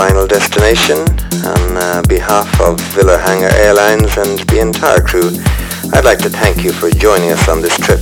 Final destination. On uh, behalf of Villa Hanger Airlines and the entire crew, I'd like to thank you for joining us on this trip